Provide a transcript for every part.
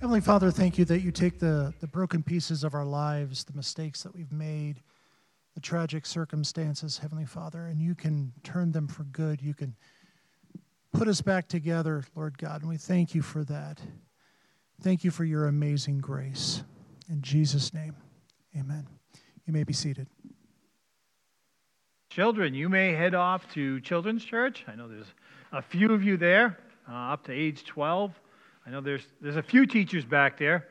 Heavenly Father, thank you that you take the, the broken pieces of our lives, the mistakes that we've made, the tragic circumstances, Heavenly Father, and you can turn them for good. You can put us back together, Lord God, and we thank you for that. Thank you for your amazing grace. In Jesus' name, amen. You may be seated. Children, you may head off to Children's Church. I know there's a few of you there, uh, up to age 12. I know there's, there's a few teachers back there.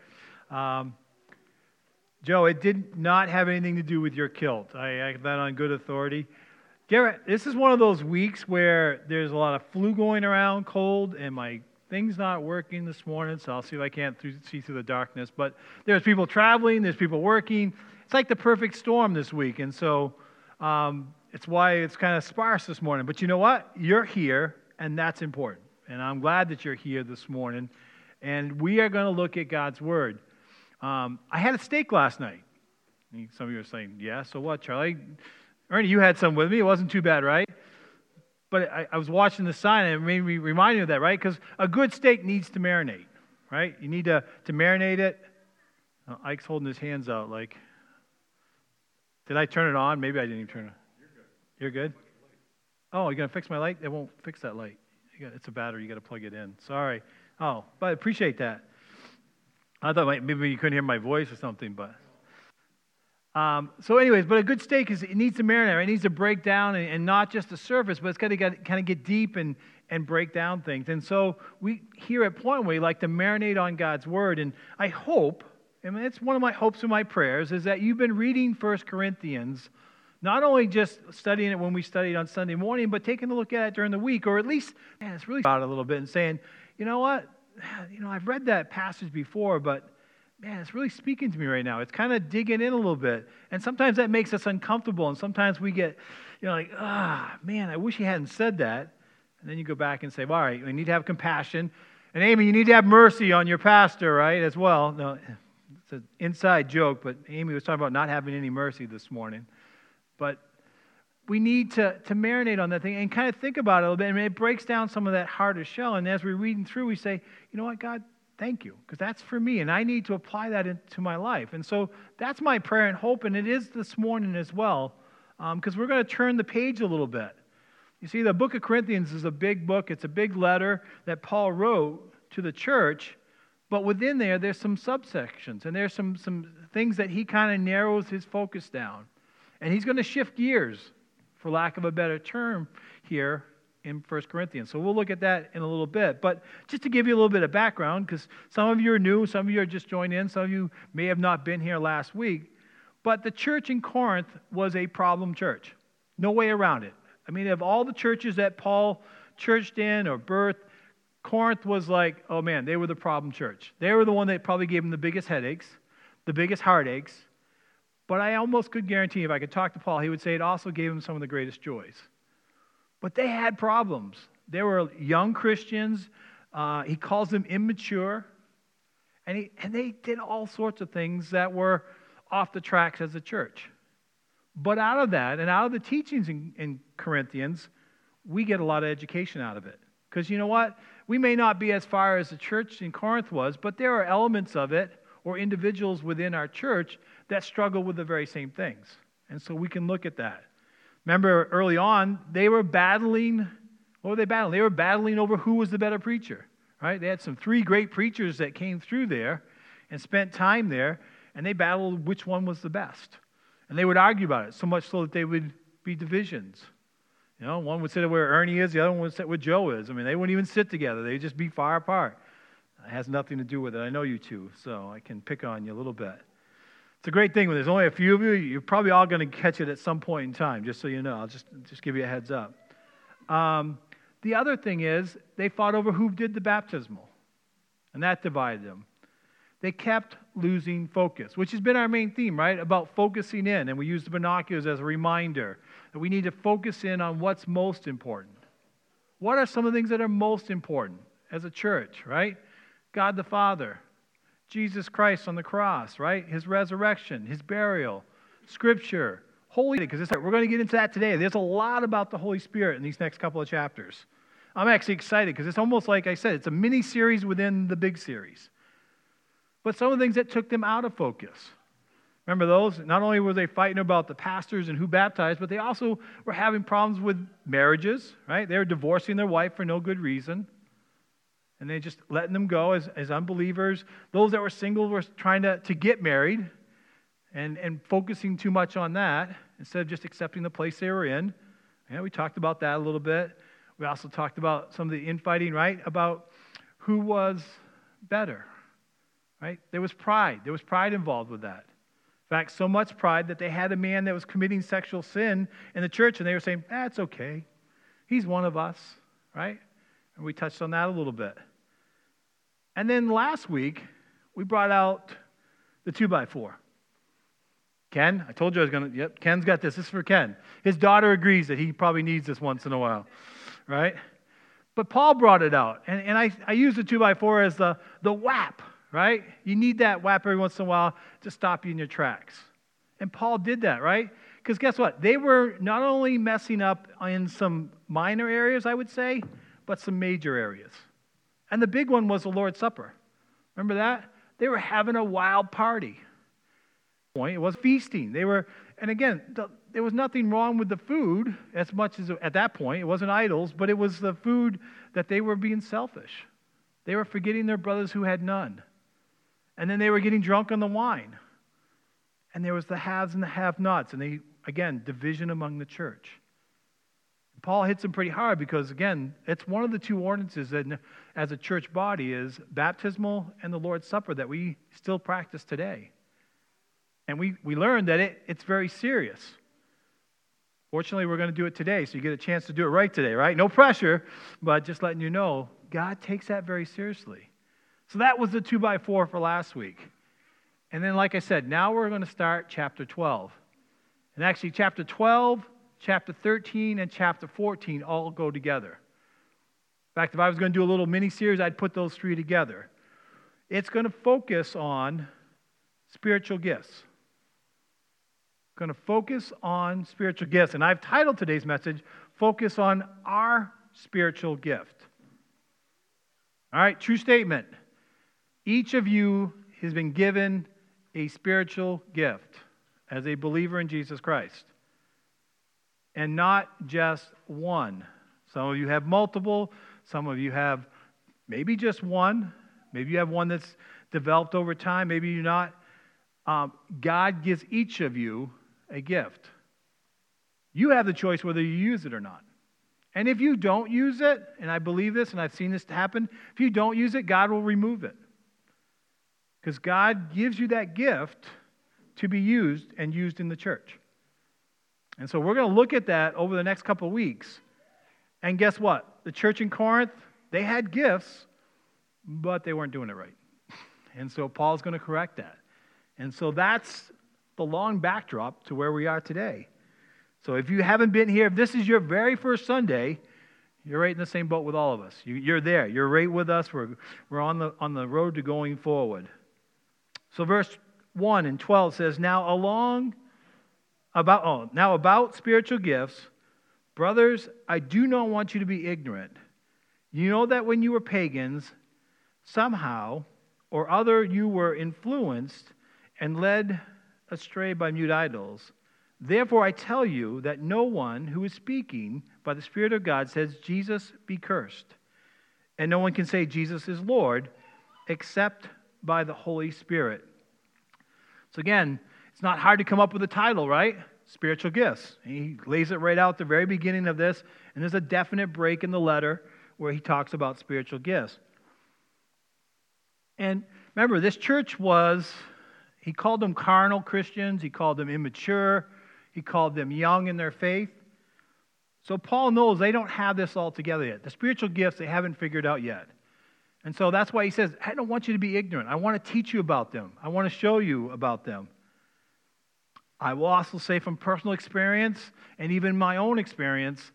Um, Joe, it did not have anything to do with your kilt. I have that on good authority. Garrett, this is one of those weeks where there's a lot of flu going around, cold, and my thing's not working this morning, so I'll see if I can't th- see through the darkness. But there's people traveling, there's people working. It's like the perfect storm this week, and so um, it's why it's kind of sparse this morning. But you know what? You're here, and that's important. And I'm glad that you're here this morning. And we are going to look at God's Word. Um, I had a steak last night. Some of you are saying, yeah, so what, Charlie? Ernie, you had some with me. It wasn't too bad, right? But I, I was watching the sign and it made me remind you of that, right? Because a good steak needs to marinate, right? You need to, to marinate it. Oh, Ike's holding his hands out like, did I turn it on? Maybe I didn't even turn it on. You're good? You're good? Oh, you're going to fix my light? It won't fix that light. Got, it's a battery. You got to plug it in. Sorry. Oh, but I appreciate that. I thought maybe you couldn't hear my voice or something, but. Um, so, anyways, but a good steak is it needs to marinate. It needs to break down and, and not just the surface, but it's got to kind of get deep and and break down things. And so we here at Point we like to marinate on God's word. And I hope, I mean, it's one of my hopes and my prayers, is that you've been reading First Corinthians not only just studying it when we studied on Sunday morning, but taking a look at it during the week, or at least, man, it's really about it a little bit and saying, you know what? You know, I've read that passage before, but man, it's really speaking to me right now. It's kind of digging in a little bit. And sometimes that makes us uncomfortable. And sometimes we get, you know, like, ah, man, I wish he hadn't said that. And then you go back and say, well, all right, we need to have compassion. And Amy, you need to have mercy on your pastor, right, as well. No, it's an inside joke, but Amy was talking about not having any mercy this morning. But we need to, to marinate on that thing and kind of think about it a little bit. And it breaks down some of that harder shell. And as we're reading through, we say, you know what, God, thank you, because that's for me. And I need to apply that into my life. And so that's my prayer and hope. And it is this morning as well, because um, we're going to turn the page a little bit. You see, the book of Corinthians is a big book, it's a big letter that Paul wrote to the church. But within there, there's some subsections, and there's some, some things that he kind of narrows his focus down. And he's going to shift gears, for lack of a better term, here in 1 Corinthians. So we'll look at that in a little bit. But just to give you a little bit of background, because some of you are new, some of you are just joined in, some of you may have not been here last week. But the church in Corinth was a problem church. No way around it. I mean, of all the churches that Paul churched in or birthed, Corinth was like, oh man, they were the problem church. They were the one that probably gave him the biggest headaches, the biggest heartaches, but I almost could guarantee if I could talk to Paul, he would say it also gave him some of the greatest joys. But they had problems. They were young Christians. Uh, he calls them immature. And, he, and they did all sorts of things that were off the tracks as a church. But out of that, and out of the teachings in, in Corinthians, we get a lot of education out of it. Because you know what? We may not be as far as the church in Corinth was, but there are elements of it or individuals within our church that struggle with the very same things. And so we can look at that. Remember early on, they were battling. What were they battling? They were battling over who was the better preacher, right? They had some three great preachers that came through there and spent time there, and they battled which one was the best. And they would argue about it, so much so that they would be divisions. You know, one would sit where Ernie is, the other one would sit where Joe is. I mean, they wouldn't even sit together, they'd just be far apart. It has nothing to do with it. I know you two, so I can pick on you a little bit. It's a great thing when there's only a few of you, you're probably all going to catch it at some point in time, just so you know. I'll just, just give you a heads up. Um, the other thing is, they fought over who did the baptismal, and that divided them. They kept losing focus, which has been our main theme, right? About focusing in. And we use the binoculars as a reminder that we need to focus in on what's most important. What are some of the things that are most important as a church, right? God the Father, Jesus Christ on the cross, right? His resurrection, his burial, scripture, holy because we're going to get into that today. There's a lot about the Holy Spirit in these next couple of chapters. I'm actually excited because it's almost like I said, it's a mini series within the big series. but some of the things that took them out of focus. Remember those? Not only were they fighting about the pastors and who baptized, but they also were having problems with marriages, right? They were divorcing their wife for no good reason. And they just letting them go as, as unbelievers. Those that were single were trying to, to get married and, and focusing too much on that instead of just accepting the place they were in. Yeah, we talked about that a little bit. We also talked about some of the infighting, right? About who was better, right? There was pride. There was pride involved with that. In fact, so much pride that they had a man that was committing sexual sin in the church, and they were saying, That's okay. He's one of us, right? And we touched on that a little bit. And then last week, we brought out the two by four. Ken, I told you I was going to, yep, Ken's got this. This is for Ken. His daughter agrees that he probably needs this once in a while, right? But Paul brought it out. And, and I, I use the two by four as the, the whap, right? You need that whap every once in a while to stop you in your tracks. And Paul did that, right? Because guess what? They were not only messing up in some minor areas, I would say, but some major areas. And the big one was the Lord's Supper. Remember that? They were having a wild party. It was feasting. They were, and again, the, there was nothing wrong with the food as much as at that point. It wasn't idols, but it was the food that they were being selfish. They were forgetting their brothers who had none. And then they were getting drunk on the wine. And there was the haves and the have nots. And they, again, division among the church. Paul hits them pretty hard because, again, it's one of the two ordinances that, as a church body, is baptismal and the Lord's Supper that we still practice today. And we, we learned that it, it's very serious. Fortunately, we're going to do it today, so you get a chance to do it right today, right? No pressure, but just letting you know, God takes that very seriously. So that was the two by four for last week. And then, like I said, now we're going to start chapter 12. And actually, chapter 12, chapter 13, and chapter 14 all go together. In fact, if I was going to do a little mini series, I'd put those three together. It's going to focus on spiritual gifts going to focus on spiritual gifts. And I've titled today's message, Focus on Our Spiritual Gift. All right, true statement. Each of you has been given a spiritual gift as a believer in Jesus Christ. And not just one. Some of you have multiple, some of you have maybe just one. Maybe you have one that's developed over time, maybe you're not. Um, God gives each of you a gift. You have the choice whether you use it or not. And if you don't use it, and I believe this and I've seen this happen, if you don't use it, God will remove it. Because God gives you that gift to be used and used in the church. And so we're going to look at that over the next couple of weeks. And guess what? The church in Corinth, they had gifts, but they weren't doing it right. And so Paul's going to correct that. And so that's the long backdrop to where we are today. So if you haven't been here, if this is your very first Sunday, you're right in the same boat with all of us. You, are there. You're right with us. We're, we're on, the, on the road to going forward. So verse 1 and 12 says, Now along about oh, now about spiritual gifts, brothers, I do not want you to be ignorant. You know that when you were pagans, somehow or other you were influenced and led astray by mute idols. Therefore, I tell you that no one who is speaking by the Spirit of God says, Jesus be cursed. And no one can say, Jesus is Lord, except by the Holy Spirit. So, again, it's not hard to come up with a title, right? Spiritual gifts. He lays it right out at the very beginning of this, and there's a definite break in the letter where he talks about spiritual gifts. And remember, this church was he called them carnal Christians, he called them immature, he called them young in their faith. So Paul knows they don't have this all together yet. The spiritual gifts they haven't figured out yet. And so that's why he says, I don't want you to be ignorant. I want to teach you about them. I want to show you about them. I will also say from personal experience and even my own experience,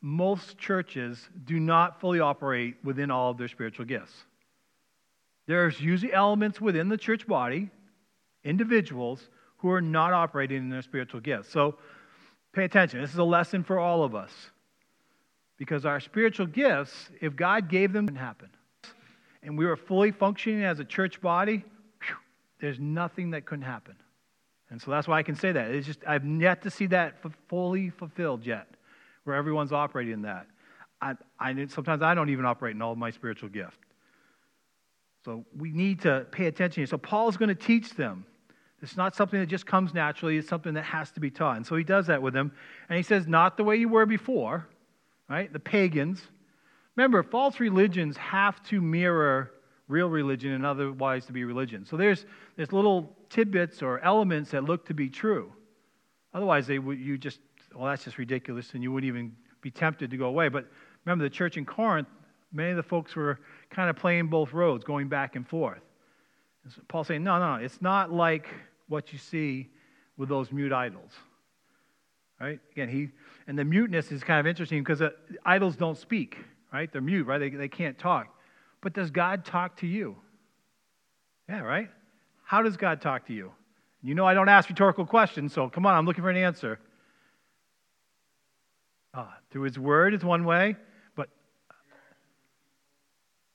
most churches do not fully operate within all of their spiritual gifts. There's usually elements within the church body individuals who are not operating in their spiritual gifts. So pay attention. This is a lesson for all of us. Because our spiritual gifts, if God gave them, would happen. And we were fully functioning as a church body, whew, there's nothing that couldn't happen. And so that's why I can say that. It's just, I've yet to see that fully fulfilled yet, where everyone's operating in that. I, I, sometimes I don't even operate in all of my spiritual gift. So we need to pay attention. So Paul's going to teach them. It's not something that just comes naturally, it's something that has to be taught. And so he does that with them. And he says, not the way you were before, right? The pagans. Remember, false religions have to mirror real religion and otherwise to be religion. So there's, there's little tidbits or elements that look to be true. Otherwise, they would, you just, well, that's just ridiculous, and you wouldn't even be tempted to go away. But remember, the church in Corinth, many of the folks were kind of playing both roads, going back and forth. And so Paul's saying, no, no, no, it's not like what you see with those mute idols. Right? Again, he, and the muteness is kind of interesting because uh, idols don't speak, right? They're mute, right? They, they can't talk. But does God talk to you? Yeah, right? How does God talk to you? You know I don't ask rhetorical questions, so come on, I'm looking for an answer. Ah, through his word is one way, but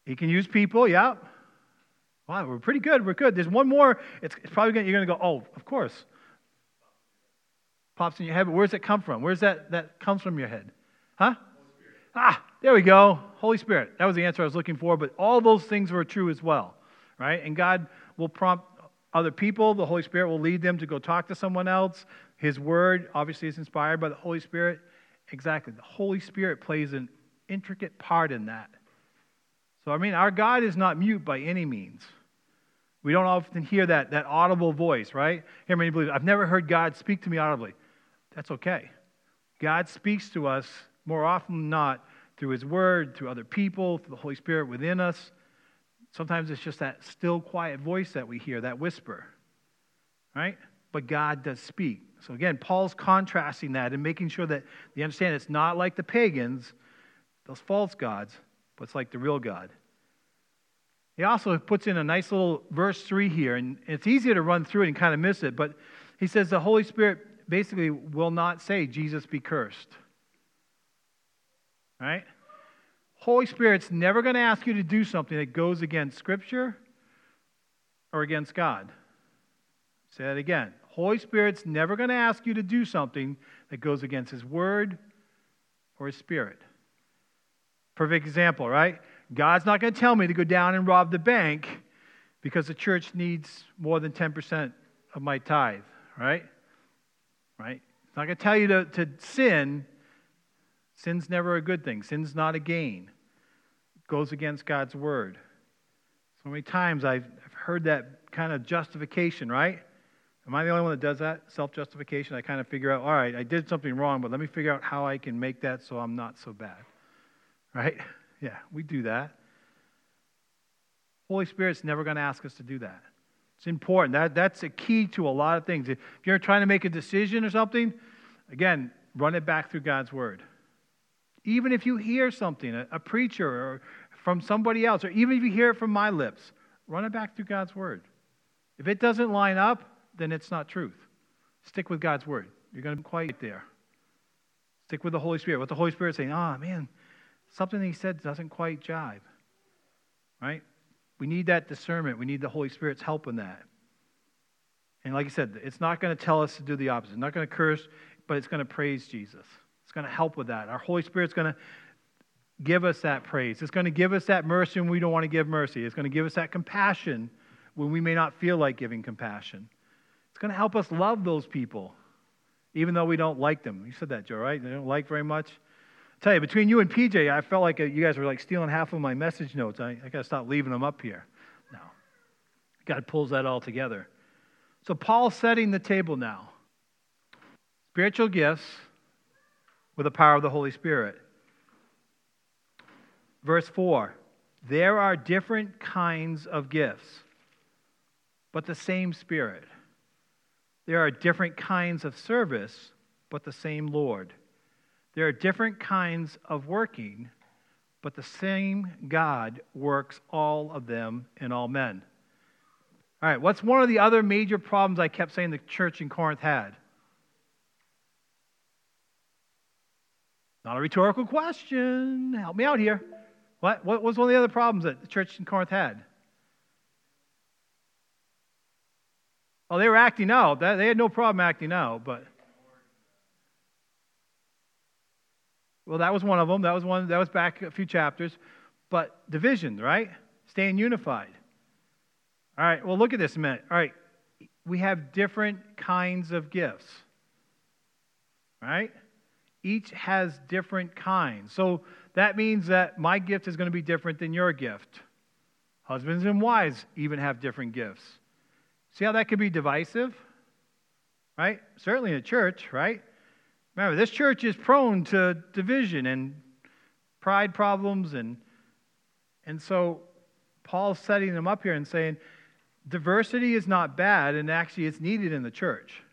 he can use people, yeah. Wow, we're pretty good. We're good. There's one more. It's, it's probably gonna, you're going to go, oh, of course. Pops in your head, but where's it come from? Where's that that comes from your head? Huh? Ah, there we go. Holy Spirit. That was the answer I was looking for, but all those things were true as well, right? And God will prompt other people. The Holy Spirit will lead them to go talk to someone else. His word obviously is inspired by the Holy Spirit. Exactly. The Holy Spirit plays an intricate part in that. So, I mean, our God is not mute by any means. We don't often hear that, that audible voice, right? Here, many believe, I've never heard God speak to me audibly. That's okay. God speaks to us more often than not through His Word, through other people, through the Holy Spirit within us. Sometimes it's just that still, quiet voice that we hear, that whisper, right? But God does speak. So again, Paul's contrasting that and making sure that they understand it's not like the pagans, those false gods, but it's like the real God. He also puts in a nice little verse 3 here, and it's easier to run through it and kind of miss it, but he says the Holy Spirit basically will not say, Jesus be cursed. Right? Holy Spirit's never going to ask you to do something that goes against Scripture or against God. Say that again. Holy Spirit's never going to ask you to do something that goes against His Word or His Spirit. Perfect example, right? God's not going to tell me to go down and rob the bank because the church needs more than 10% of my tithe, right? Right? It's not going to tell you to, to sin Sin's never a good thing, sin's not a gain. It goes against God's word. So many times I've, heard that kind of justification, right? Am I the only one that does that? Self justification? I kind of figure out, all right, I did something wrong, but let me figure out how I can make that so I'm not so bad. Right? Yeah, we do that. Holy Spirit's never going to ask us to do that. It's important. That, that's a key to a lot of things. If you're trying to make a decision or something, again, run it back through God's Word. Even if you hear something, a, a preacher or from somebody else, or even if you hear it from my lips, run it back through God's word. If it doesn't line up, then it's not truth. Stick with God's word. You're going to be quite there. Stick with the Holy Spirit. What the Holy Spirit is saying, ah, oh, man, something he said doesn't quite jive. Right? We need that discernment. We need the Holy Spirit's help in that. And like I said, it's not going to tell us to do the opposite. It's not going to curse, but it's going to praise Jesus. It's going to help with that. Our Holy Spirit's going to give us that praise. It's going to give us that mercy when we don't want to give mercy. It's going to give us that compassion when we may not feel like giving compassion. It's going to help us love those people, even though we don't like them. You said that, Joe, right? They don't like very much. I tell you, between you and PJ, I felt like uh, you guys were like stealing half of my message notes. I, I got to stop leaving them up here. No. God pulls that all together. So Paul's setting the table now. Spiritual gifts with the power of the Holy Spirit. Verse 4 There are different kinds of gifts, but the same Spirit. There are different kinds of service, but the same Lord. There are different kinds of working, but the same God works all of them in all men. All right, what's one of the other major problems I kept saying the church in Corinth had? Not a rhetorical question. Help me out here. What, what was one of the other problems that the church in Corinth had? Oh, they were acting out. They had no problem acting out, but. Well, that was one of them. That was one. That was back a few chapters. But division, right? Staying unified. All right. Well, look at this a minute. All right. We have different kinds of gifts. Right? Each has different kinds. So that means that my gift is going to be different than your gift. Husbands and wives even have different gifts. See how that could be divisive? Right? Certainly in a church, right? Remember, this church is prone to division and pride problems and and so Paul's setting them up here and saying diversity is not bad and actually it's needed in the church.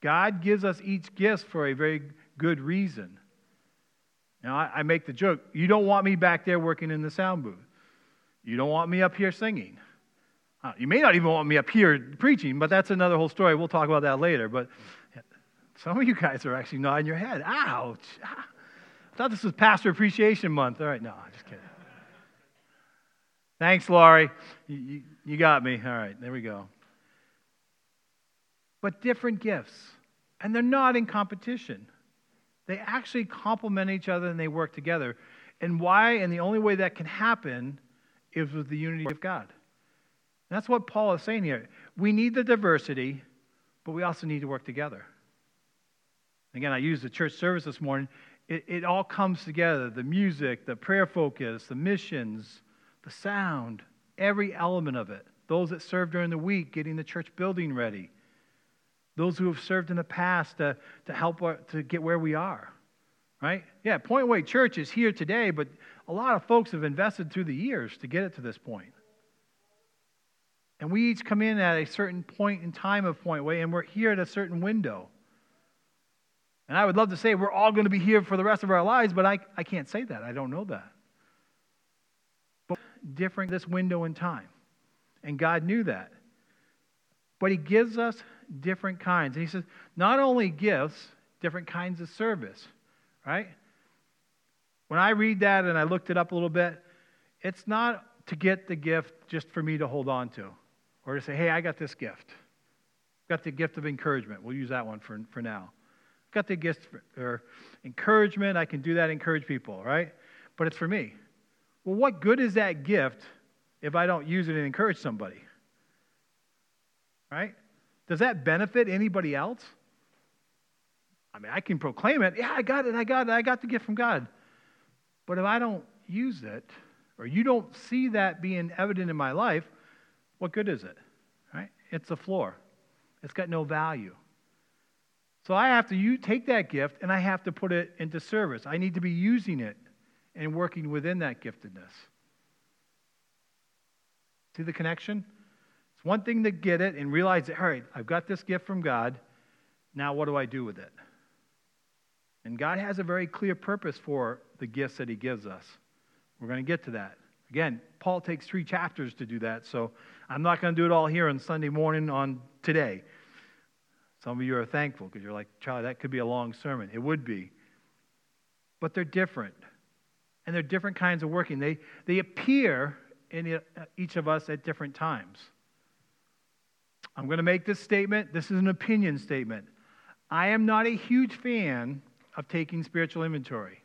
God gives us each gift for a very good reason. Now, I, I, make the joke you don't want me back there working in the sound booth. You don't want me up here singing. You may not even want me up here preaching, but that's another whole story. We'll talk about that later. But some of you guys are actually nodding your head. Ouch. I thought this was Pastor Appreciation Month. All right, no, I'm just kidding. Thanks, Laurie. You, you, you got me. All right, there we go but different gifts. And they're not in competition. They actually complement each other and they work together. And why? And the only way that can happen is with the unity of God. And that's what Paul is saying here. We need the diversity, but we also need to work together. Again, I used the church service this morning. It, it all comes together the music, the prayer focus, the missions, the sound, every element of it. Those that serve during the week, getting the church building ready those who have served in the past to, to help our, to get where we are. Right? Yeah, Point Way Church is here today, but a lot of folks have invested through the years to get it to this point. And we each come in at a certain point in time of Point Way, and we're here at a certain window. And I would love to say we're all going to be here for the rest of our lives, but I, I can't say that. I don't know that. But different this window in time. And God knew that. But He gives us different kinds. And he says, not only gifts, different kinds of service, right? When I read that and I looked it up a little bit, it's not to get the gift just for me to hold on to or to say, hey, I got this gift. Got the gift of encouragement. We'll use that one for, for now. Got the gift for encouragement. I can do that, encourage people, right? But it's for me. Well, what good is that gift if I don't use it and encourage somebody? Right? Does that benefit anybody else? I mean, I can proclaim it. Yeah, I got it. I got it. I got the gift from God. But if I don't use it, or you don't see that being evident in my life, what good is it? Right? It's a floor. It's got no value. So I have to you take that gift and I have to put it into service. I need to be using it and working within that giftedness. See the connection? It's one thing to get it and realize all right, I've got this gift from God. Now, what do I do with it? And God has a very clear purpose for the gifts that He gives us. We're going to get to that. Again, Paul takes three chapters to do that, so I'm not going to do it all here on Sunday morning on today. Some of you are thankful because you're like, Charlie, that could be a long sermon. It would be. But they're different. And they're different kinds of working. They, they appear in each of us at different times. I'm going to make this statement. This is an opinion statement. I am not a huge fan of taking spiritual inventory.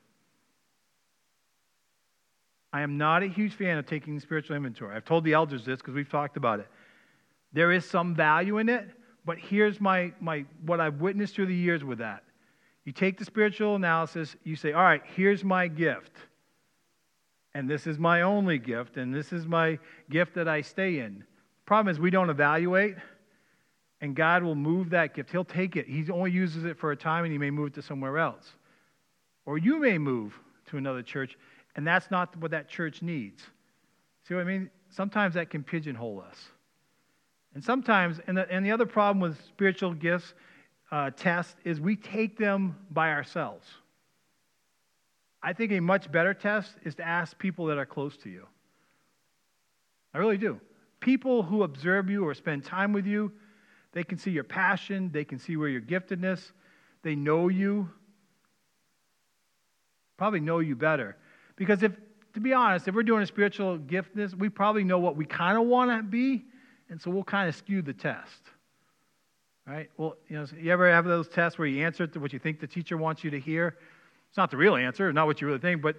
I am not a huge fan of taking spiritual inventory. I've told the elders this because we've talked about it. There is some value in it, but here's my, my what I've witnessed through the years with that. You take the spiritual analysis, you say, all right, here's my gift. And this is my only gift, and this is my gift that I stay in. Problem is, we don't evaluate and God will move that gift. He'll take it. He only uses it for a time and he may move it to somewhere else. Or you may move to another church and that's not what that church needs. See what I mean? Sometimes that can pigeonhole us. And sometimes, and the, and the other problem with spiritual gifts uh, test is we take them by ourselves. I think a much better test is to ask people that are close to you. I really do. People who observe you or spend time with you they can see your passion, they can see where your giftedness, they know you. Probably know you better. Because if, to be honest, if we're doing a spiritual giftedness, we probably know what we kind of want to be, And so we'll kind of skew the test. Right? Well, you know, you ever have those tests where you answer to what you think the teacher wants you to hear? It's not the real answer, not what you really think, but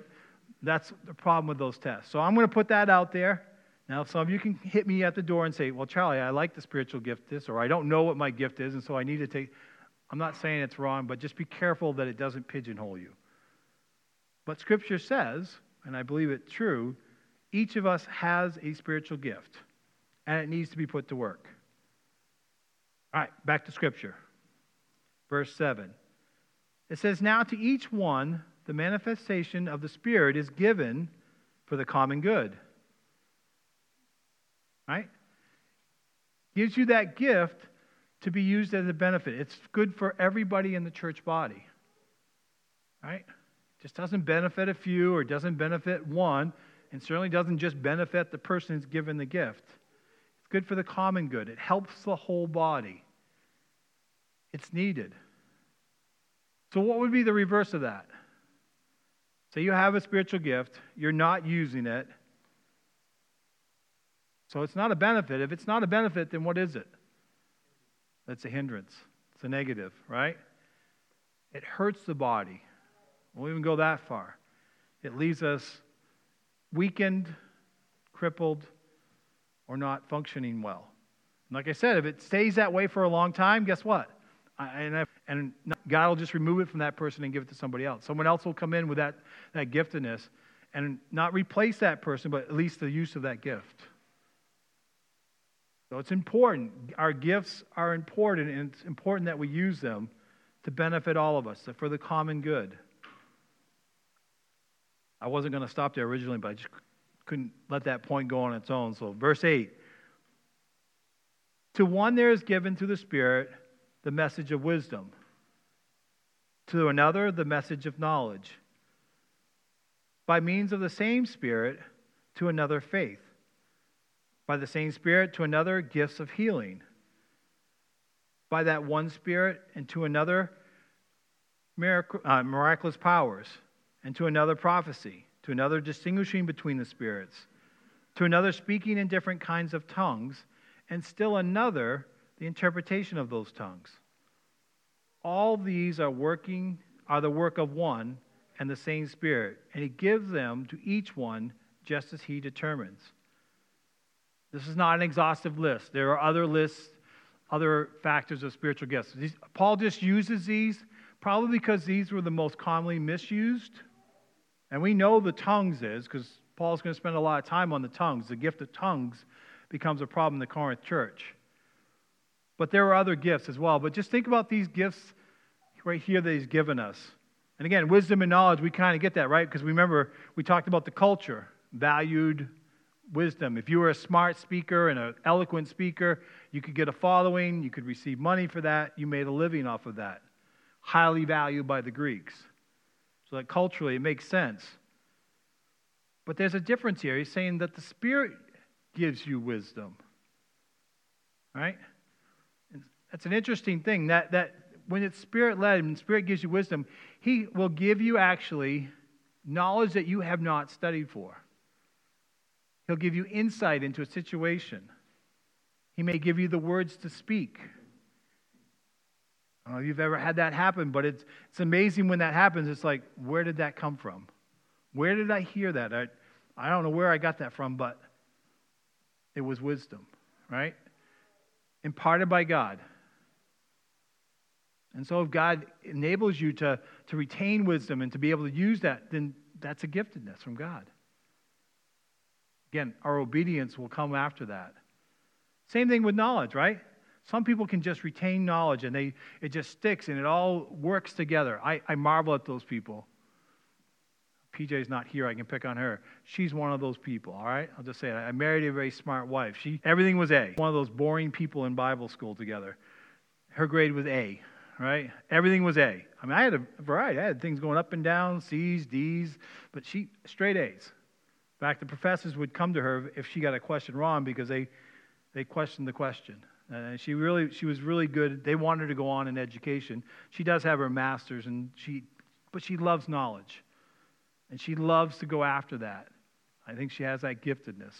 that's the problem with those tests. So I'm going to put that out there. Now, some of you can hit me at the door and say, Well, Charlie, I like the spiritual gift this, or I don't know what my gift is, and so I need to take. I'm not saying it's wrong, but just be careful that it doesn't pigeonhole you. But Scripture says, and I believe it's true, each of us has a spiritual gift, and it needs to be put to work. All right, back to Scripture. Verse 7. It says, Now to each one, the manifestation of the Spirit is given for the common good. Right? Gives you that gift to be used as a benefit. It's good for everybody in the church body. Right? Just doesn't benefit a few or doesn't benefit one, and certainly doesn't just benefit the person who's given the gift. It's good for the common good. It helps the whole body. It's needed. So, what would be the reverse of that? Say you have a spiritual gift, you're not using it. So it's not a benefit. If it's not a benefit, then what is it? That's a hindrance. It's a negative, right? It hurts the body. We'll even go that far. It leaves us weakened, crippled, or not functioning well. And like I said, if it stays that way for a long time, guess what? and, I, and God will just remove it from that person and give it to somebody else. Someone else will come in with that, that giftedness and not replace that person, but at least the use of that gift. So it's important. Our gifts are important, and it's important that we use them to benefit all of us, for the common good. I wasn't going to stop there originally, but I just couldn't let that point go on its own. So, verse 8 To one there is given through the Spirit the message of wisdom, to another, the message of knowledge. By means of the same Spirit, to another, faith. By the same Spirit, to another, gifts of healing. By that one Spirit, and to another, uh, miraculous powers. And to another, prophecy. To another, distinguishing between the spirits. To another, speaking in different kinds of tongues. And still another, the interpretation of those tongues. All these are working are the work of one and the same Spirit, and He gives them to each one just as He determines. This is not an exhaustive list. There are other lists, other factors of spiritual gifts. These, Paul just uses these probably because these were the most commonly misused. And we know the tongues is because Paul's going to spend a lot of time on the tongues. The gift of tongues becomes a problem in the Corinth church. But there are other gifts as well. But just think about these gifts right here that he's given us. And again, wisdom and knowledge, we kind of get that, right? Because remember, we talked about the culture, valued wisdom. If you were a smart speaker and an eloquent speaker, you could get a following, you could receive money for that, you made a living off of that. Highly valued by the Greeks. So that culturally it makes sense. But there's a difference here. He's saying that the Spirit gives you wisdom. Right? That's an interesting thing. That, that when it's spirit led and spirit gives you wisdom, he will give you actually knowledge that you have not studied for. He'll give you insight into a situation. He may give you the words to speak. I don't know if you've ever had that happen, but it's, it's amazing when that happens. It's like, where did that come from? Where did I hear that? I, I don't know where I got that from, but it was wisdom, right? Imparted by God. And so if God enables you to, to retain wisdom and to be able to use that, then that's a giftedness from God. Again, our obedience will come after that. Same thing with knowledge, right? Some people can just retain knowledge and they it just sticks and it all works together. I, I marvel at those people. PJ's not here, I can pick on her. She's one of those people, all right? I'll just say it. I married a very smart wife. She everything was A. One of those boring people in Bible school together. Her grade was A right? Everything was A. I mean, I had a variety. I had things going up and down, C's, D's, but she straight A's. In fact, the professors would come to her if she got a question wrong because they they questioned the question. And she really she was really good. They wanted her to go on in education. She does have her master's, and she but she loves knowledge, and she loves to go after that. I think she has that giftedness.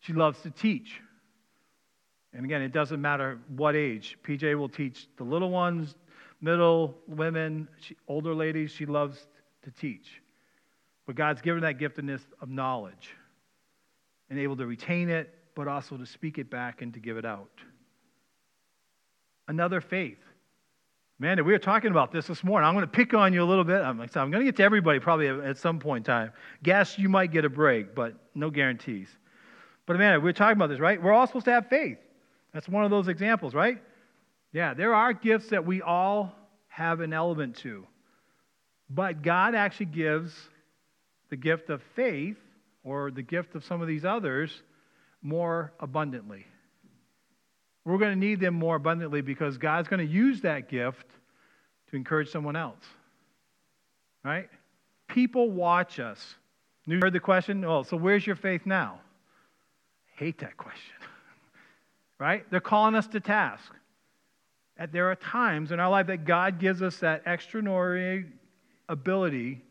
She loves to teach. And again, it doesn't matter what age. PJ will teach the little ones, middle women, she, older ladies. She loves to teach. But God's given that giftedness of knowledge and able to retain it, but also to speak it back and to give it out. Another faith. Amanda, we were talking about this this morning. I'm going to pick on you a little bit. I'm, like, I'm going to get to everybody probably at some point in time. Guess you might get a break, but no guarantees. But Amanda, we we're talking about this, right? We're all supposed to have faith. That's one of those examples, right? Yeah, there are gifts that we all have an element to. But God actually gives the gift of faith or the gift of some of these others more abundantly. We're going to need them more abundantly because God's going to use that gift to encourage someone else. Right? People watch us. You heard the question? Oh, so where's your faith now? I hate that question. right? They're calling us to task. And there are times in our life that God gives us that extraordinary ability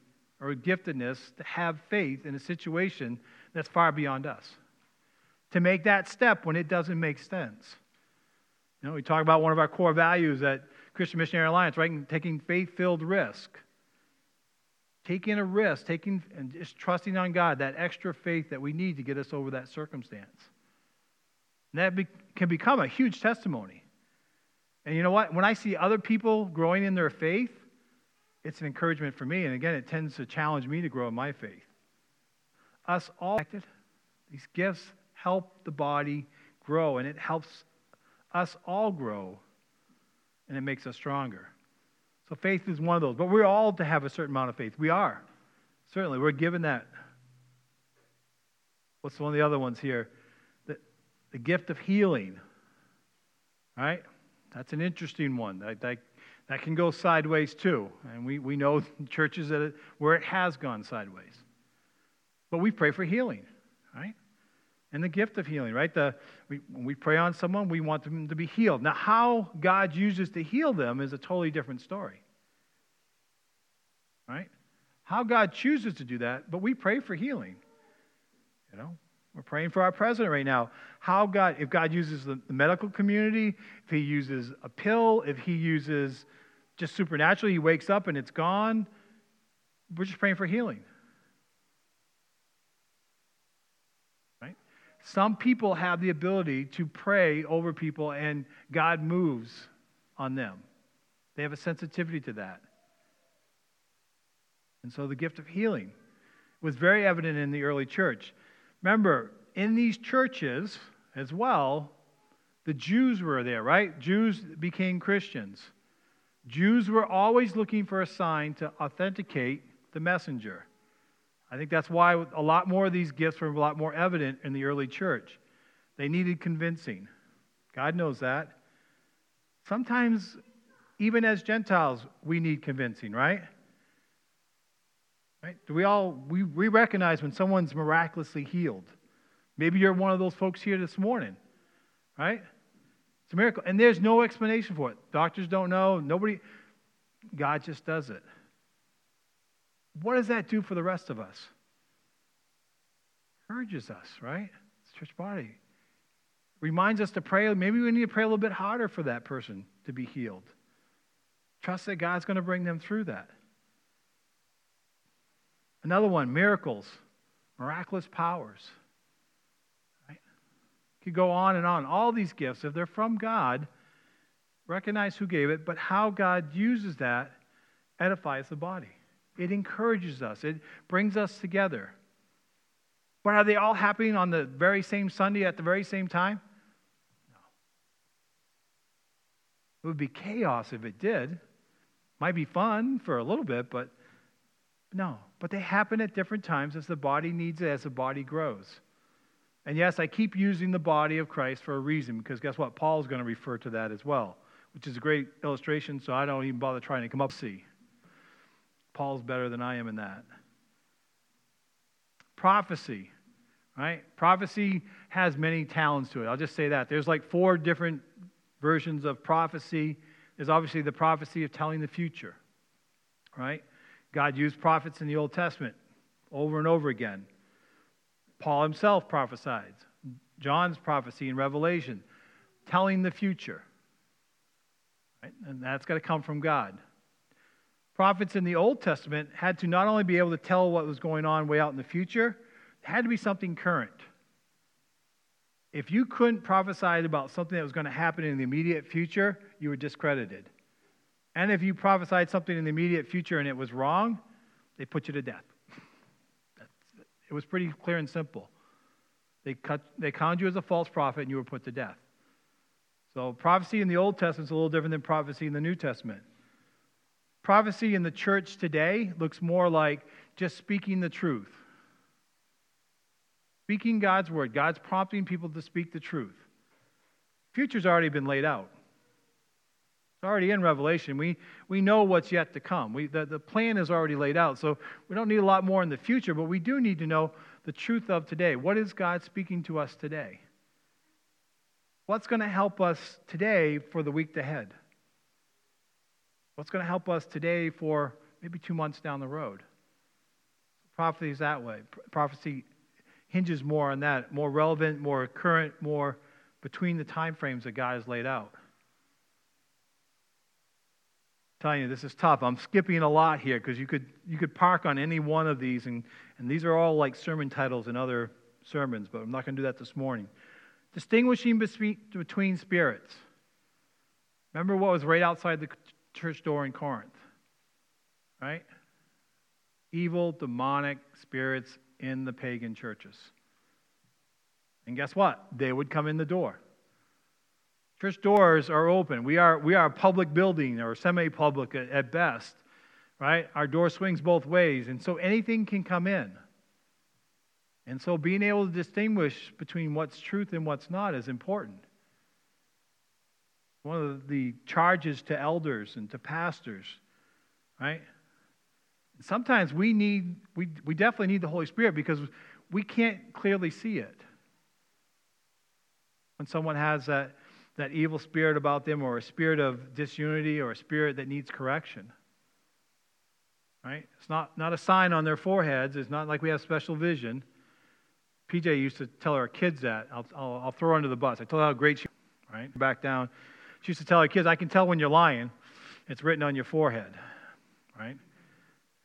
or giftedness to have faith in a situation that's far beyond us. To make that step when it doesn't make sense. You know, we talk about one of our core values at Christian Missionary Alliance, right? Taking faith filled risk. Taking a risk, taking and just trusting on God, that extra faith that we need to get us over that circumstance. And that be, can become a huge testimony. And you know what? When I see other people growing in their faith, it's an encouragement for me. And again, it tends to challenge me to grow in my faith. Us all, these gifts help the body grow, and it helps us all grow, and it makes us stronger. So faith is one of those. But we're all to have a certain amount of faith. We are. Certainly, we're given that. What's one of the other ones here? The, the gift of healing. Right? That's an interesting one. That, that, that can go sideways too. And we, we know churches that it, where it has gone sideways. But we pray for healing, right? And the gift of healing, right? The, we, when we pray on someone, we want them to be healed. Now, how God uses to heal them is a totally different story, right? How God chooses to do that, but we pray for healing. You know, we're praying for our president right now. How God, if God uses the, the medical community, if He uses a pill, if He uses just supernaturally, He wakes up and it's gone, we're just praying for healing. Right? Some people have the ability to pray over people and God moves on them. They have a sensitivity to that. And so the gift of healing was very evident in the early church. Remember, in these churches as well, the Jews were there, right? Jews became Christians. Jews were always looking for a sign to authenticate the messenger. I think that's why a lot more of these gifts were a lot more evident in the early church. They needed convincing. God knows that. Sometimes, even as Gentiles, we need convincing, right? Right? Do we all we, we recognize when someone's miraculously healed? Maybe you're one of those folks here this morning, right? It's a miracle. And there's no explanation for it. Doctors don't know. Nobody God just does it. What does that do for the rest of us? Encourages us, right? It's church body. Reminds us to pray. Maybe we need to pray a little bit harder for that person to be healed. Trust that God's going to bring them through that. Another one, miracles, miraculous powers. Could go on and on. All these gifts, if they're from God, recognize who gave it, but how God uses that edifies the body. It encourages us, it brings us together. But are they all happening on the very same Sunday at the very same time? No. It would be chaos if it did. Might be fun for a little bit, but no, but they happen at different times as the body needs it, as the body grows. And yes, I keep using the body of Christ for a reason because guess what? Paul's going to refer to that as well, which is a great illustration, so I don't even bother trying to come up see. Paul's better than I am in that. Prophecy, right? Prophecy has many talents to it. I'll just say that. There's like four different versions of prophecy. There's obviously the prophecy of telling the future, right? God used prophets in the Old Testament over and over again. Paul himself prophesied. John's prophecy in Revelation. telling the future. Right? And that's got to come from God. Prophets in the Old Testament had to not only be able to tell what was going on way out in the future, it had to be something current. If you couldn't prophesy about something that was going to happen in the immediate future, you were discredited. And if you prophesied something in the immediate future and it was wrong, they put you to death. It was pretty clear and simple. They, cut, they conned you as a false prophet and you were put to death. So prophecy in the Old Testament is a little different than prophecy in the New Testament. Prophecy in the church today looks more like just speaking the truth. Speaking God's word. God's prompting people to speak the truth. Future's already been laid out. It's already in Revelation. We, we know what's yet to come. We, the, the plan is already laid out. So we don't need a lot more in the future, but we do need to know the truth of today. What is God speaking to us today? What's going to help us today for the week ahead? What's going to help us today for maybe two months down the road? Prophecy is that way. Prophecy hinges more on that, more relevant, more current, more between the time frames that God has laid out. Telling you, this is tough. I'm skipping a lot here because you could you could park on any one of these, and, and these are all like sermon titles and other sermons, but I'm not going to do that this morning. Distinguishing between spirits. Remember what was right outside the church door in Corinth, right? Evil, demonic spirits in the pagan churches. And guess what? They would come in the door. Church doors are open. We are, we are a public building or semi public at, at best, right? Our door swings both ways. And so anything can come in. And so being able to distinguish between what's truth and what's not is important. One of the charges to elders and to pastors, right? Sometimes we need, we, we definitely need the Holy Spirit because we can't clearly see it. When someone has that, that evil spirit about them or a spirit of disunity or a spirit that needs correction. Right? It's not, not a sign on their foreheads. It's not like we have special vision. PJ used to tell our kids that. I'll, I'll, I'll throw her under the bus. I told her how great she right? Back down. She used to tell her kids, I can tell when you're lying. It's written on your forehead, right?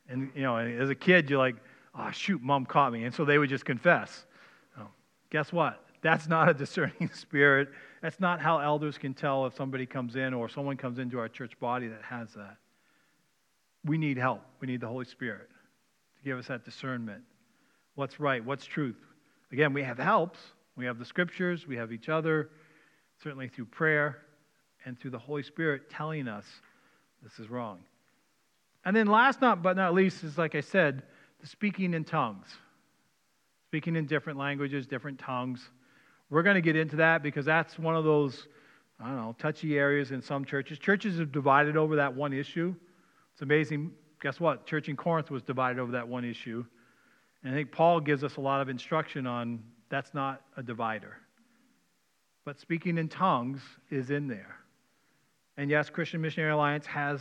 And, you know, as a kid, you're like, oh, shoot, mom caught me. And so they would just confess. Oh, guess what? That's not a discerning spirit. That's not how elders can tell if somebody comes in or someone comes into our church body that has that. We need help. We need the Holy Spirit to give us that discernment. What's right? What's truth? Again, we have helps. We have the scriptures. We have each other, certainly through prayer and through the Holy Spirit telling us this is wrong. And then, last not but not least, is like I said, the speaking in tongues. Speaking in different languages, different tongues. We're going to get into that because that's one of those, I don't know, touchy areas in some churches. Churches have divided over that one issue. It's amazing. Guess what? Church in Corinth was divided over that one issue. And I think Paul gives us a lot of instruction on that's not a divider. But speaking in tongues is in there. And yes, Christian Missionary Alliance has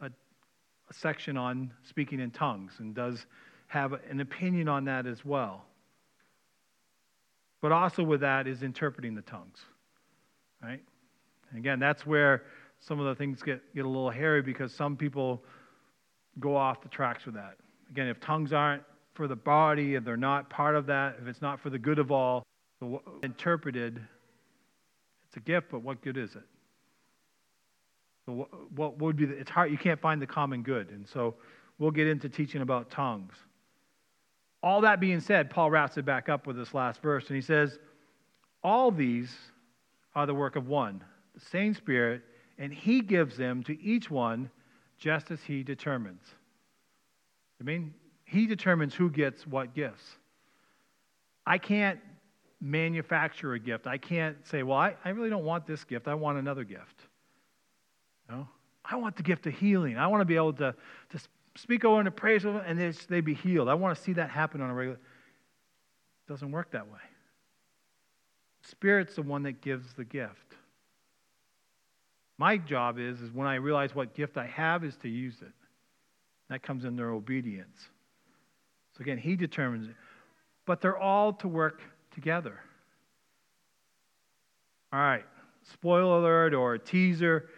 a, a section on speaking in tongues and does have an opinion on that as well. But also with that is interpreting the tongues, right? And again, that's where some of the things get, get a little hairy because some people go off the tracks with that. Again, if tongues aren't for the body, if they're not part of that, if it's not for the good of all, interpreted, it's a gift, but what good is it? So what, would be the, it's hard, you can't find the common good. And so we'll get into teaching about tongues. All that being said, Paul wraps it back up with this last verse, and he says, All these are the work of one, the same Spirit, and he gives them to each one just as he determines. I mean, he determines who gets what gifts. I can't manufacture a gift. I can't say, well, I, I really don't want this gift. I want another gift. No? I want the gift of healing. I want to be able to, to speak over and praise over and they, they be healed. I want to see that happen on a regular. It doesn't work that way. Spirit's the one that gives the gift. My job is, is when I realize what gift I have, is to use it. That comes in their obedience. So again, he determines it. But they're all to work together. All right. spoiler alert or teaser.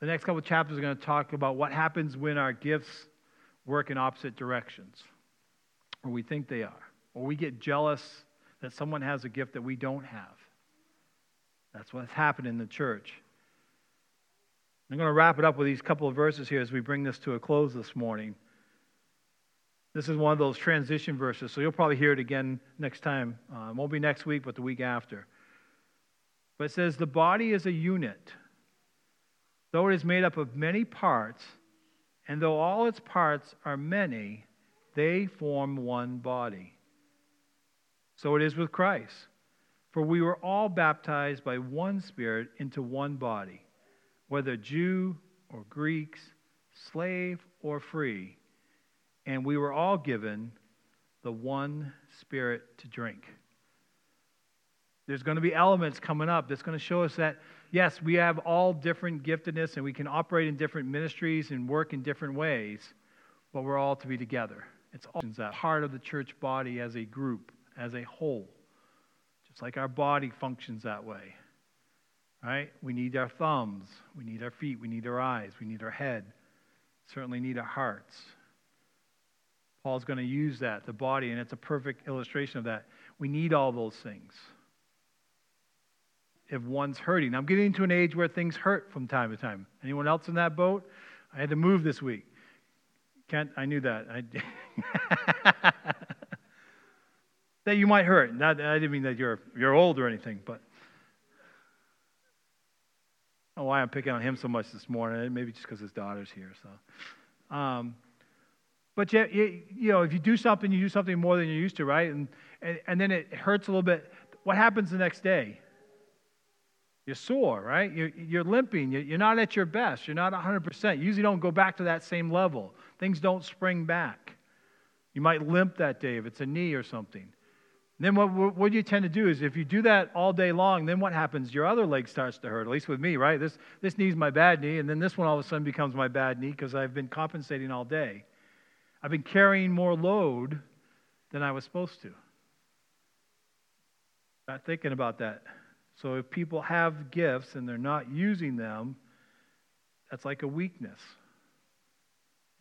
The next couple chapters are going to talk about what happens when our gifts work in opposite directions, or we think they are, or we get jealous that someone has a gift that we don't have. That's what's happened in the church. I'm going to wrap it up with these couple of verses here as we bring this to a close this morning. This is one of those transition verses, so you'll probably hear it again next time. Uh, it won't be next week, but the week after. But it says, The body is a unit, though it is made up of many parts, and though all its parts are many, they form one body. So it is with Christ. For we were all baptized by one Spirit into one body whether Jew or Greeks, slave or free, and we were all given the one Spirit to drink. There's going to be elements coming up that's going to show us that, yes, we have all different giftedness and we can operate in different ministries and work in different ways, but we're all to be together. It's all part of the church body as a group, as a whole, just like our body functions that way right? We need our thumbs, we need our feet, we need our eyes, we need our head, certainly need our hearts. Paul's going to use that, the body, and it's a perfect illustration of that. We need all those things. If one's hurting, I'm getting into an age where things hurt from time to time. Anyone else in that boat? I had to move this week. Can't, I knew that. I, that you might hurt. Not, I didn't mean that you're, you're old or anything, but know why I'm picking on him so much this morning. Maybe just because his daughter's here. So, um, but you, you, you, know, if you do something, you do something more than you're used to, right? And, and and then it hurts a little bit. What happens the next day? You're sore, right? You're, you're limping. You're not at your best. You're not 100%. You usually don't go back to that same level. Things don't spring back. You might limp that day if it's a knee or something then what, what you tend to do is if you do that all day long, then what happens? Your other leg starts to hurt, at least with me, right? This, this knee's my bad knee, and then this one all of a sudden becomes my bad knee because I've been compensating all day. I've been carrying more load than I was supposed to. Not thinking about that. So if people have gifts and they're not using them, that's like a weakness.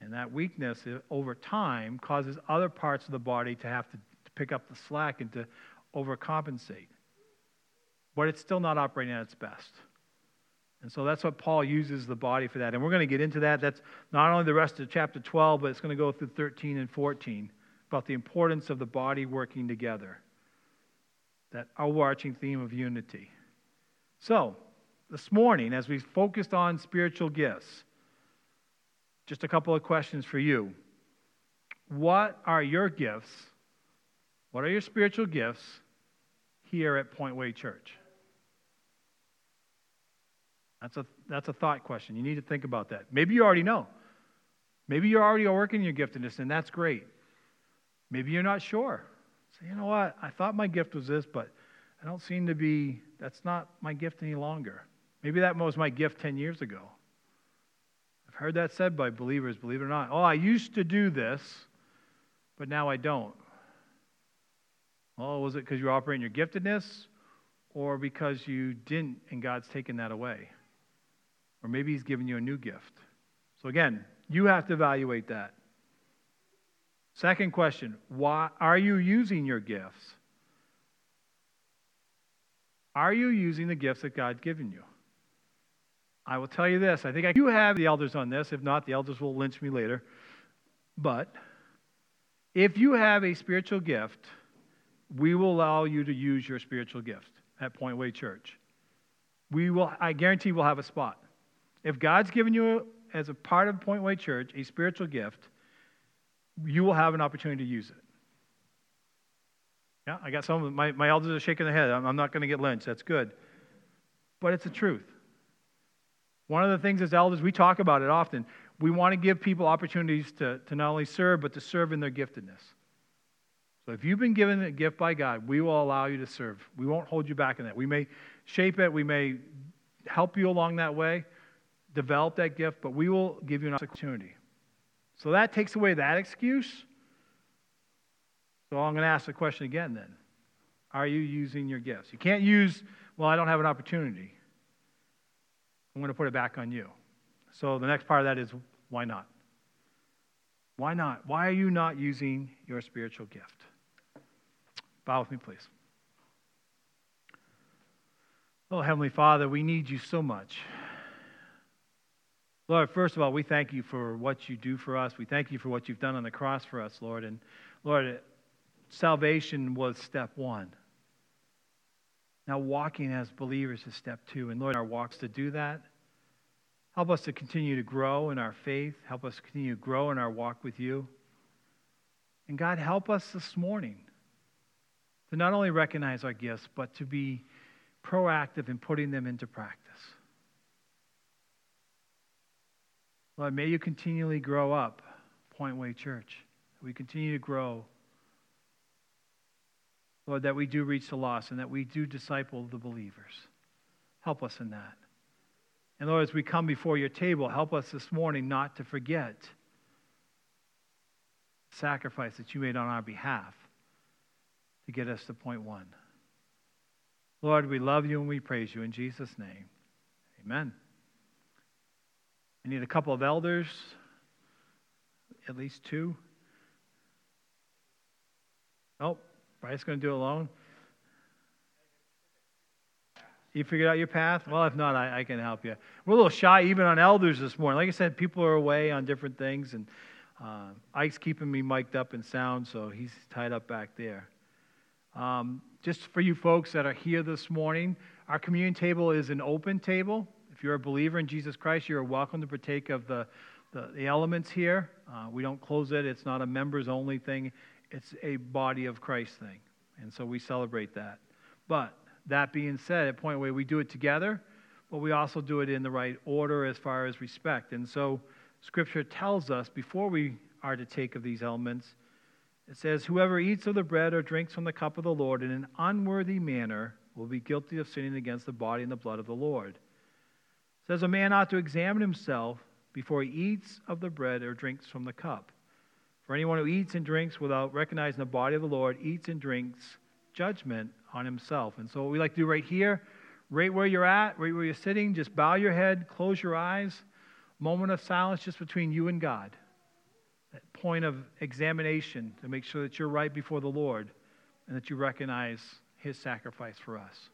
And that weakness, over time, causes other parts of the body to have to pick up the slack and to overcompensate. But it's still not operating at its best. And so that's what Paul uses the body for that. And we're going to get into that. That's not only the rest of chapter 12, but it's going to go through 13 and 14 about the importance of the body working together. That overarching theme of unity. So, this morning, as we focused on spiritual gifts, just a couple of questions for you. What are your gifts what are your spiritual gifts here at Point Way Church? That's a, that's a thought question. You need to think about that. Maybe you already know. Maybe you're already working your giftedness, and that's great. Maybe you're not sure. Say, you know what? I thought my gift was this, but I don't seem to be, that's not my gift any longer. Maybe that was my gift 10 years ago. I've heard that said by believers, believe it or not. Oh, I used to do this, but now I don't. Well, was it because you were operating your giftedness or because you didn't and God's taken that away? Or maybe He's given you a new gift. So, again, you have to evaluate that. Second question why are you using your gifts? Are you using the gifts that God's given you? I will tell you this. I think I do have the elders on this. If not, the elders will lynch me later. But if you have a spiritual gift, we will allow you to use your spiritual gift at Point Way Church. We will, I guarantee we'll have a spot. If God's given you, as a part of Point Way Church, a spiritual gift, you will have an opportunity to use it. Yeah, I got some of my, my elders are shaking their head. I'm, I'm not going to get lynched. That's good. But it's the truth. One of the things as elders, we talk about it often. We want to give people opportunities to, to not only serve, but to serve in their giftedness. So if you've been given a gift by God, we will allow you to serve. We won't hold you back in that. We may shape it, we may help you along that way, develop that gift, but we will give you an opportunity. So that takes away that excuse. So I'm going to ask the question again then. Are you using your gifts? You can't use, well, I don't have an opportunity. I'm going to put it back on you. So the next part of that is why not? Why not? Why are you not using your spiritual gift? Bow with me, please. Oh, Heavenly Father, we need you so much. Lord, first of all, we thank you for what you do for us. We thank you for what you've done on the cross for us, Lord. And Lord, salvation was step one. Now, walking as believers is step two. And Lord, our walks to do that. Help us to continue to grow in our faith. Help us continue to grow in our walk with you. And God, help us this morning to not only recognize our gifts, but to be proactive in putting them into practice. Lord, may you continually grow up, Point Way Church. We continue to grow. Lord, that we do reach the lost and that we do disciple the believers. Help us in that. And Lord, as we come before your table, help us this morning not to forget the sacrifice that you made on our behalf to get us to point one. Lord, we love you and we praise you in Jesus' name. Amen. I need a couple of elders, at least two. Oh, Bryce going to do it alone. You figured out your path? Well, if not, I, I, can help you. We're a little shy even on elders this morning. Like I said, people are away on different things, and uh, Ike's keeping me mic'd up and sound, so he's tied up back there. Um, just for you folks that are here this morning, our communion table is an open table. If you're a believer in Jesus Christ, you're welcome to partake of the, the, the elements here. Uh, we don't close it, it's not a members only thing, it's a body of Christ thing. And so we celebrate that. But that being said, at Point Way, we do it together, but we also do it in the right order as far as respect. And so Scripture tells us before we are to take of these elements, it says, Whoever eats of the bread or drinks from the cup of the Lord in an unworthy manner will be guilty of sinning against the body and the blood of the Lord says a man ought to examine himself before he eats of the bread or drinks from the cup. For anyone who eats and drinks without recognizing the body of the Lord eats and drinks judgment on himself. And so, what we like to do right here, right where you're at, right where you're sitting, just bow your head, close your eyes, moment of silence just between you and God. That point of examination to make sure that you're right before the Lord and that you recognize his sacrifice for us.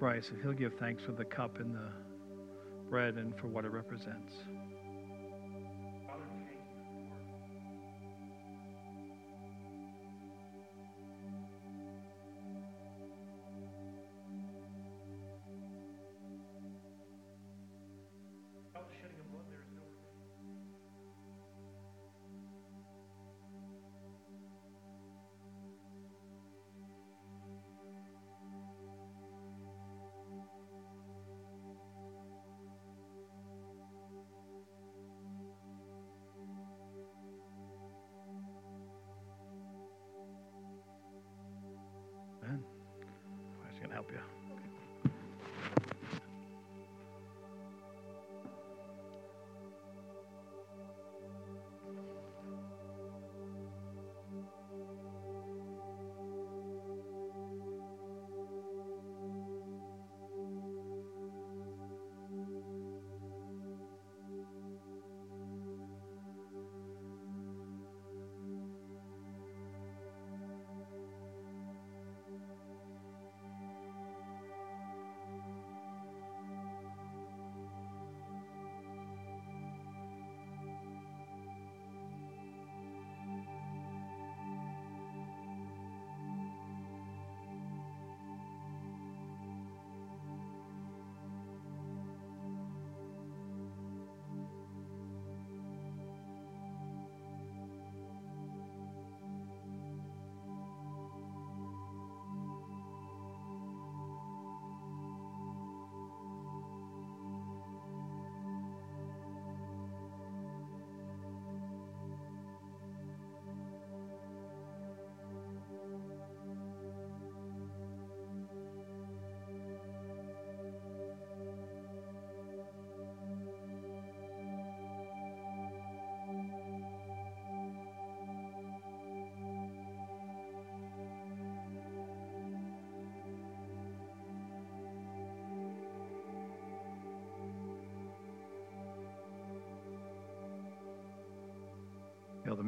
Bryce if he'll give thanks for the cup and the bread and for what it represents. help you.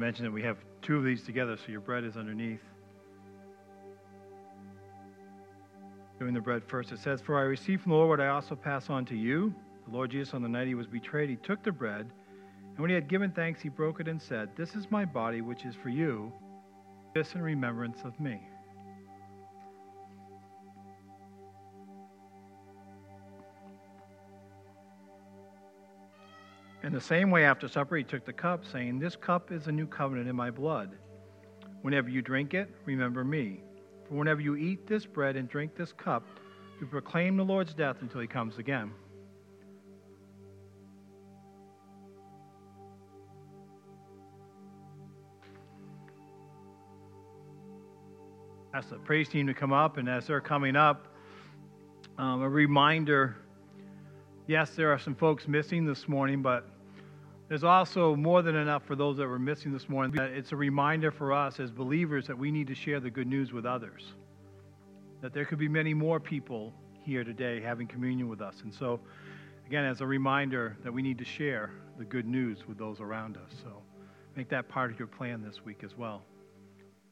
To mention that we have two of these together, so your bread is underneath. Doing the bread first, it says, For I received from the Lord what I also pass on to you. The Lord Jesus, on the night he was betrayed, he took the bread, and when he had given thanks, he broke it and said, This is my body, which is for you. This in remembrance of me. In the same way, after supper, he took the cup, saying, This cup is a new covenant in my blood. Whenever you drink it, remember me. For whenever you eat this bread and drink this cup, you proclaim the Lord's death until he comes again. Ask the praise team to come up, and as they're coming up, um, a reminder yes, there are some folks missing this morning, but there's also more than enough for those that were missing this morning. It's a reminder for us as believers that we need to share the good news with others. That there could be many more people here today having communion with us. And so, again, as a reminder that we need to share the good news with those around us. So make that part of your plan this week as well.